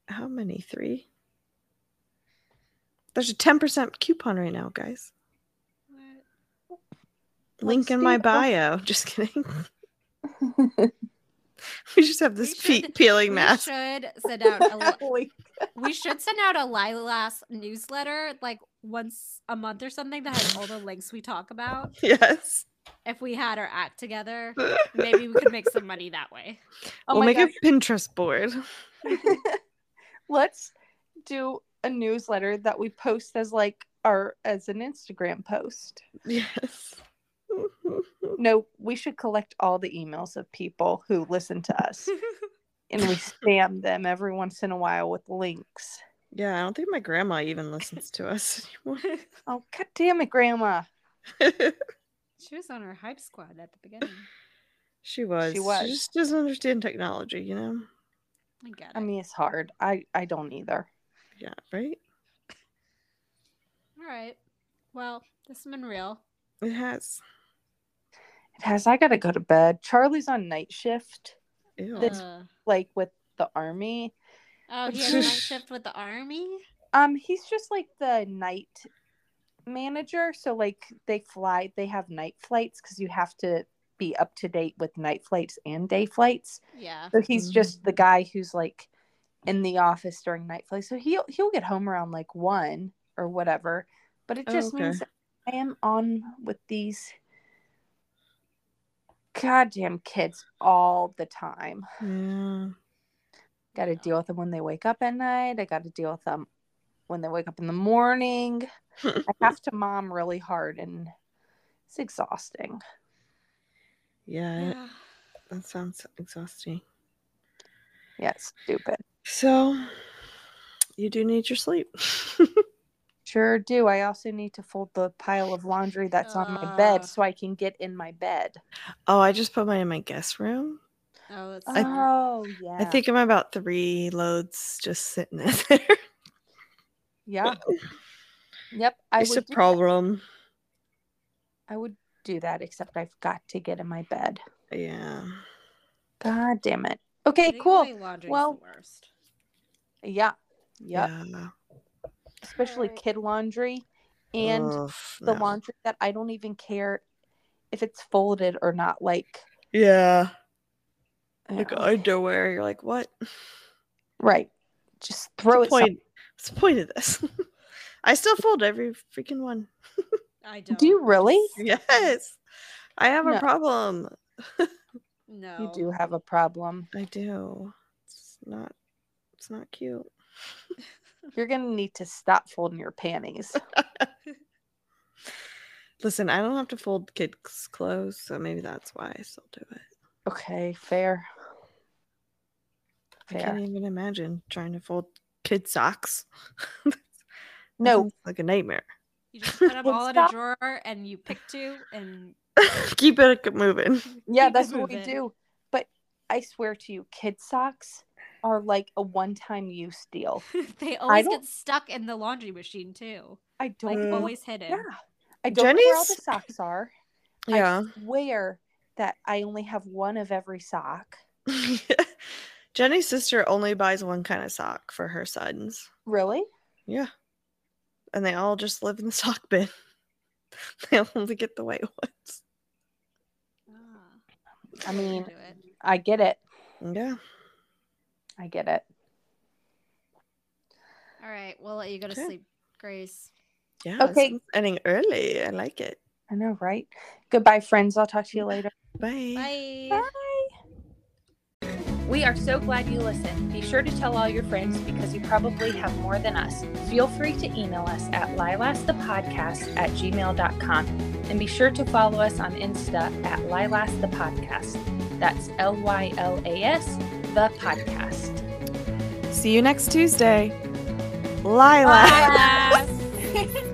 how many? Three? There's a 10% coupon right now, guys.
What?
Link
Let's
in my bio. Just kidding. we just have this
We should-
peeling
We
mask.
should send out a we should send out a LYLAS newsletter like once a month or something that has all the links we talk about.
Yes.
If we had our act together, maybe we could make some money that way.
oh
we'll make
gosh.
a Pinterest board.
Let's do a newsletter that we post as like our as an Instagram post.
Yes.
No, we should collect all the emails of people who listen to us and we spam them every once in a while with links.
yeah, I don't think my grandma even listens to us anymore.
Oh, god damn it, Grandma.
she was on our hype squad at the beginning.
she was. She
was.
She just doesn't understand technology, you know?
I get it.
I mean, it's hard. I I don't either.
Yeah, right?
all right. Well, this has been real.
It has.
It has. I gotta go to bed. Charlie's on night shift,
Ew.
That's-
Uh,
like with the army,
Oh, he has a night shift with the army.
Um, he's just like the night manager. So like they fly, they have night flights because you have to be up to date with night flights and day flights.
Yeah.
So he's
Mhm.
just the guy who's like in the office during night flights. So he'll he'll get home around like one or whatever. But it
Oh,
just
okay.
means that I am on with these goddamn kids all the time.
Yeah.
Got to deal with them when they wake up at night. I got to deal with them when they wake up in the morning. I have to mom really hard and it's exhausting.
Yeah,
Yeah.
that sounds exhausting.
Yeah, it's stupid.
So, you do need your sleep.
Sure do. I also need to fold the pile of laundry that's on my bed
ah.
so I can get in my bed.
oh, I just put mine in my guest room.
Oh, that's
I-
oh, yeah.
I think I'm about three loads just sitting there.
Yeah. Yep. I
it's a
would, do,
problem.
I would do that, except I've got to get in my bed.
Yeah.
God damn it. Okay, cool.
away laundry is
Well-
the worst.
Yeah. Yep.
Yeah.
Especially
Alright.
kid laundry and
Ugh,
the
no.
laundry that I don't even care if it's folded or not. Like,
Yeah. I like
yeah.
underwear. You're like, what?
right. Just throw
What's
it.
the
some-
point? What's the point of this? I still fold every freaking one.
I don't.
Do you really?
Yes. I have
No.
a problem.
No.
You do have a problem.
I do. It's not it's not cute.
You're gonna need to stop folding your panties.
Listen, I don't have to fold kids' clothes, so maybe that's why I still do it.
Okay, fair.
I can't even imagine trying to fold kid socks.
No,
like a nightmare.
You just put them
Well,
all in a drawer and you pick two and
Keep it moving.
yeah,
keep it
that's what we
moving.
do. But I swear to you, kid socks are like a one-time use deal.
they always get stuck in the laundry machine too.
I don't. Know-
always hidden.
Yeah, I don't know where all the socks are.
Yeah.
I swear that I only have one of every sock.
Jenny's sister only buys one kind of sock for her sons.
Really?
Yeah. And they all just live in the sock bin. they only get the white ones.
Ah,
I mean. I get it.
Yeah.
I get it.
All right, we'll let you go to
Okay.
sleep, Grace.
Yeah.
Okay.
this is Ending early. I like it.
I know, right? Goodbye, friends. I'll talk to you later.
Bye.
Bye.
We are so glad you listened. Be sure to tell all your friends because you probably have more than us. Feel free to email us at lylasthepodcast at gmail.com and be sure to follow us on Insta at lylasthepodcast. That's L Y L A S, the podcast.
See you next Tuesday. Lila.